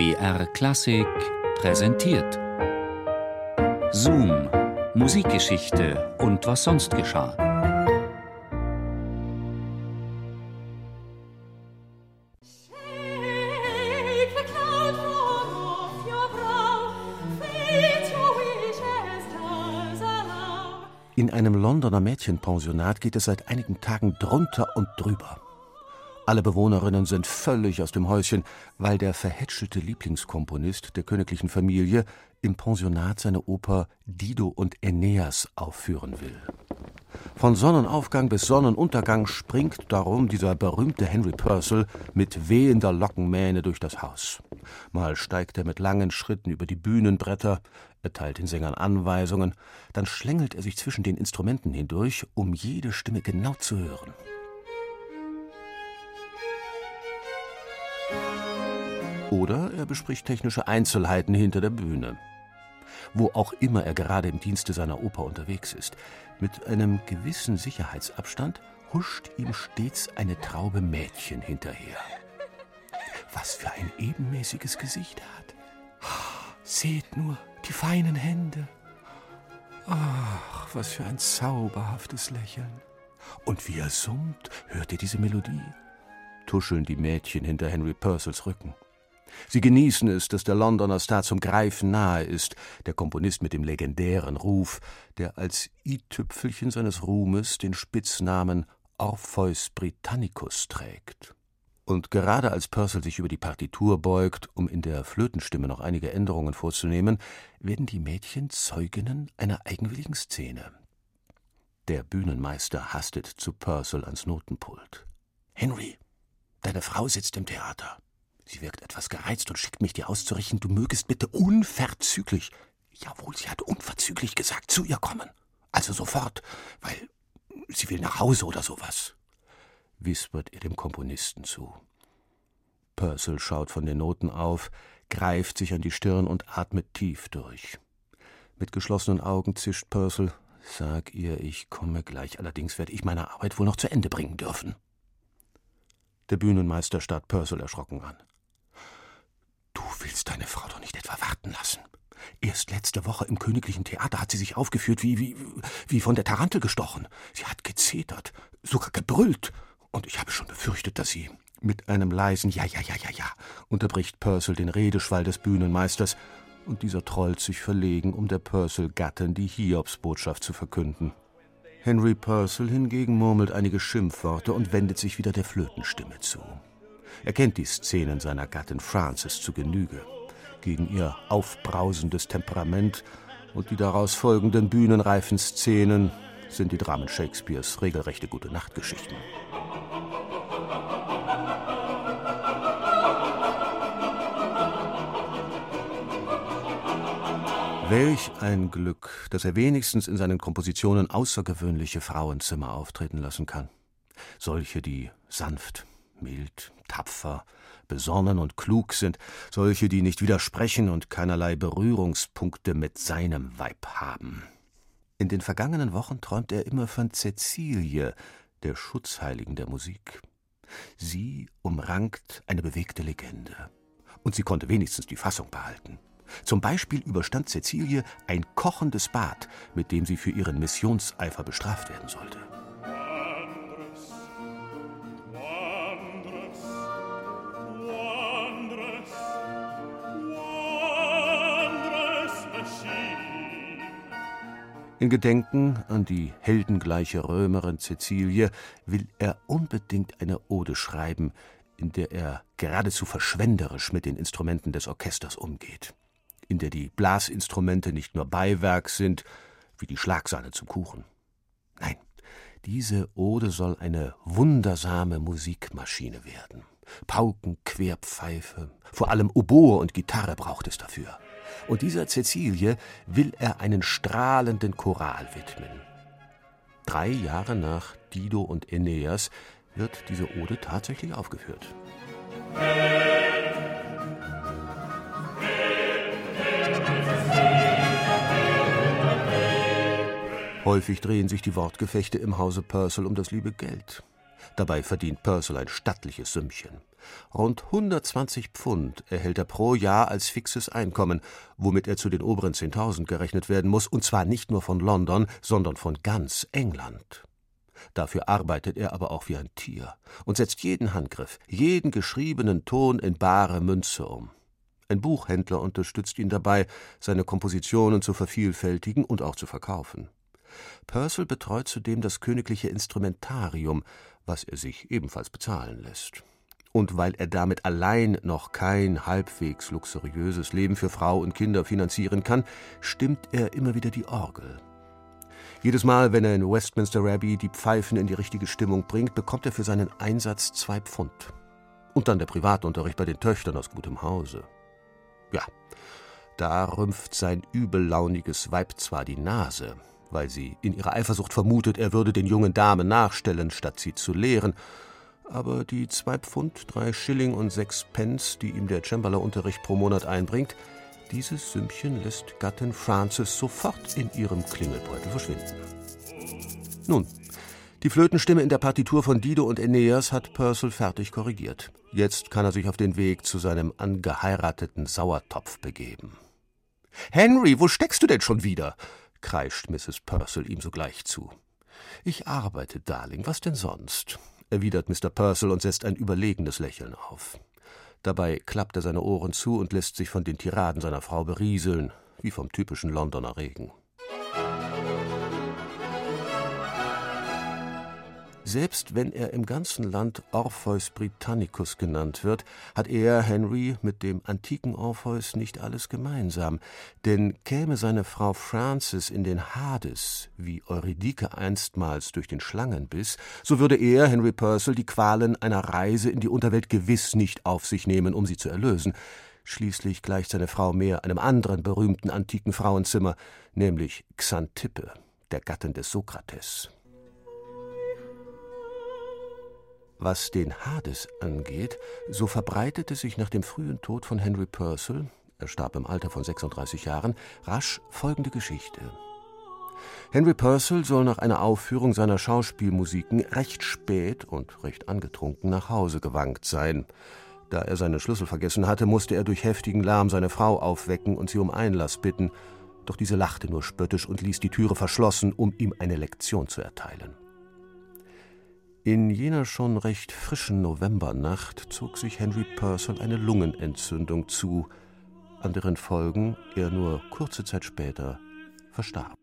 BR Klassik präsentiert. Zoom, Musikgeschichte und was sonst geschah. In einem Londoner Mädchenpensionat geht es seit einigen Tagen drunter und drüber. Alle Bewohnerinnen sind völlig aus dem Häuschen, weil der verhätschelte Lieblingskomponist der königlichen Familie im Pensionat seine Oper Dido und Aeneas aufführen will. Von Sonnenaufgang bis Sonnenuntergang springt darum dieser berühmte Henry Purcell mit wehender Lockenmähne durch das Haus. Mal steigt er mit langen Schritten über die Bühnenbretter, erteilt den Sängern Anweisungen, dann schlängelt er sich zwischen den Instrumenten hindurch, um jede Stimme genau zu hören. Oder er bespricht technische Einzelheiten hinter der Bühne. Wo auch immer er gerade im Dienste seiner Oper unterwegs ist, mit einem gewissen Sicherheitsabstand huscht ihm stets eine Traube Mädchen hinterher. Was für ein ebenmäßiges Gesicht er hat. Seht nur die feinen Hände. Ach, was für ein zauberhaftes Lächeln. Und wie er summt, hört ihr diese Melodie? Tuscheln die Mädchen hinter Henry Purcells Rücken. Sie genießen es, dass der Londoner Star zum Greifen nahe ist, der Komponist mit dem legendären Ruf, der als i-Tüpfelchen seines Ruhmes den Spitznamen Orpheus Britannicus trägt. Und gerade als Purcell sich über die Partitur beugt, um in der Flötenstimme noch einige Änderungen vorzunehmen, werden die Mädchen Zeuginnen einer eigenwilligen Szene. Der Bühnenmeister hastet zu Purcell ans Notenpult. Henry, deine Frau sitzt im Theater. Sie wirkt etwas gereizt und schickt mich, dir auszurichten, du mögest bitte unverzüglich, jawohl, sie hat unverzüglich gesagt, zu ihr kommen. Also sofort, weil sie will nach Hause oder sowas, wispert ihr dem Komponisten zu. Purcell schaut von den Noten auf, greift sich an die Stirn und atmet tief durch. Mit geschlossenen Augen zischt Purcell, sag ihr, ich komme gleich, allerdings werde ich meine Arbeit wohl noch zu Ende bringen dürfen. Der Bühnenmeister starrt Purcell erschrocken an. Willst deine Frau doch nicht etwa warten lassen. Erst letzte Woche im Königlichen Theater hat sie sich aufgeführt wie, wie, wie von der Tarantel gestochen. Sie hat gezetert, sogar gebrüllt. Und ich habe schon befürchtet, dass sie mit einem leisen Ja, ja, ja, ja, ja unterbricht Purcell den Redeschwall des Bühnenmeisters, und dieser trollt sich verlegen, um der Purcell-Gattin die Hiobsbotschaft zu verkünden. Henry Purcell hingegen murmelt einige Schimpfworte und wendet sich wieder der Flötenstimme zu. Er kennt die Szenen seiner Gattin Frances zu Genüge. Gegen ihr aufbrausendes Temperament und die daraus folgenden bühnenreifen Szenen sind die Dramen Shakespeares regelrechte gute Nachtgeschichten. Welch ein Glück, dass er wenigstens in seinen Kompositionen außergewöhnliche Frauenzimmer auftreten lassen kann. Solche, die sanft, mild, tapfer, besonnen und klug sind, solche, die nicht widersprechen und keinerlei Berührungspunkte mit seinem Weib haben. In den vergangenen Wochen träumt er immer von Cäcilie, der Schutzheiligen der Musik. Sie umrankt eine bewegte Legende. Und sie konnte wenigstens die Fassung behalten. Zum Beispiel überstand Cäcilie ein kochendes Bad, mit dem sie für ihren Missionseifer bestraft werden sollte. In Gedenken an die heldengleiche Römerin Cäcilie will er unbedingt eine Ode schreiben, in der er geradezu verschwenderisch mit den Instrumenten des Orchesters umgeht, in der die Blasinstrumente nicht nur Beiwerk sind, wie die Schlagsahne zum Kuchen. Nein, diese Ode soll eine wundersame Musikmaschine werden. Pauken, Querpfeife, vor allem Oboe und Gitarre braucht es dafür und dieser Cäcilie will er einen strahlenden Choral widmen. Drei Jahre nach Dido und Aeneas wird diese Ode tatsächlich aufgeführt. Häufig drehen sich die Wortgefechte im Hause Purcell um das liebe Geld. Dabei verdient Purcell ein stattliches Sümmchen. Rund 120 Pfund erhält er pro Jahr als fixes Einkommen, womit er zu den oberen 10.000 gerechnet werden muss, und zwar nicht nur von London, sondern von ganz England. Dafür arbeitet er aber auch wie ein Tier und setzt jeden Handgriff, jeden geschriebenen Ton in bare Münze um. Ein Buchhändler unterstützt ihn dabei, seine Kompositionen zu vervielfältigen und auch zu verkaufen. Purcell betreut zudem das königliche Instrumentarium, was er sich ebenfalls bezahlen lässt. Und weil er damit allein noch kein halbwegs luxuriöses Leben für Frau und Kinder finanzieren kann, stimmt er immer wieder die Orgel. Jedes Mal, wenn er in Westminster Abbey die Pfeifen in die richtige Stimmung bringt, bekommt er für seinen Einsatz zwei Pfund. Und dann der Privatunterricht bei den Töchtern aus gutem Hause. Ja, da rümpft sein übellauniges Weib zwar die Nase, weil sie in ihrer Eifersucht vermutet, er würde den jungen Damen nachstellen, statt sie zu lehren, aber die zwei Pfund, drei Schilling und sechs Pence, die ihm der Cembalo-Unterricht pro Monat einbringt, dieses Sümmchen lässt Gattin Frances sofort in ihrem Klingelbeutel verschwinden. Nun, die Flötenstimme in der Partitur von Dido und Aeneas hat Purcell fertig korrigiert. Jetzt kann er sich auf den Weg zu seinem angeheirateten Sauertopf begeben. Henry, wo steckst du denn schon wieder? kreischt Mrs. Purcell ihm sogleich zu. Ich arbeite, Darling, was denn sonst? Erwidert Mr. Purcell und setzt ein überlegenes Lächeln auf. Dabei klappt er seine Ohren zu und lässt sich von den Tiraden seiner Frau berieseln, wie vom typischen Londoner Regen. Selbst wenn er im ganzen Land Orpheus Britannicus genannt wird, hat er, Henry, mit dem antiken Orpheus nicht alles gemeinsam. Denn käme seine Frau Frances in den Hades, wie Eurydike einstmals durch den Schlangenbiss, so würde er, Henry Purcell, die Qualen einer Reise in die Unterwelt gewiss nicht auf sich nehmen, um sie zu erlösen. Schließlich gleicht seine Frau mehr einem anderen berühmten antiken Frauenzimmer, nämlich Xantippe, der Gattin des Sokrates. Was den Hades angeht, so verbreitete sich nach dem frühen Tod von Henry Purcell, er starb im Alter von 36 Jahren, rasch folgende Geschichte. Henry Purcell soll nach einer Aufführung seiner Schauspielmusiken recht spät und recht angetrunken nach Hause gewankt sein. Da er seine Schlüssel vergessen hatte, musste er durch heftigen Lärm seine Frau aufwecken und sie um Einlass bitten, doch diese lachte nur spöttisch und ließ die Türe verschlossen, um ihm eine Lektion zu erteilen. In jener schon recht frischen Novembernacht zog sich Henry Purcell eine Lungenentzündung zu, an deren Folgen er nur kurze Zeit später verstarb.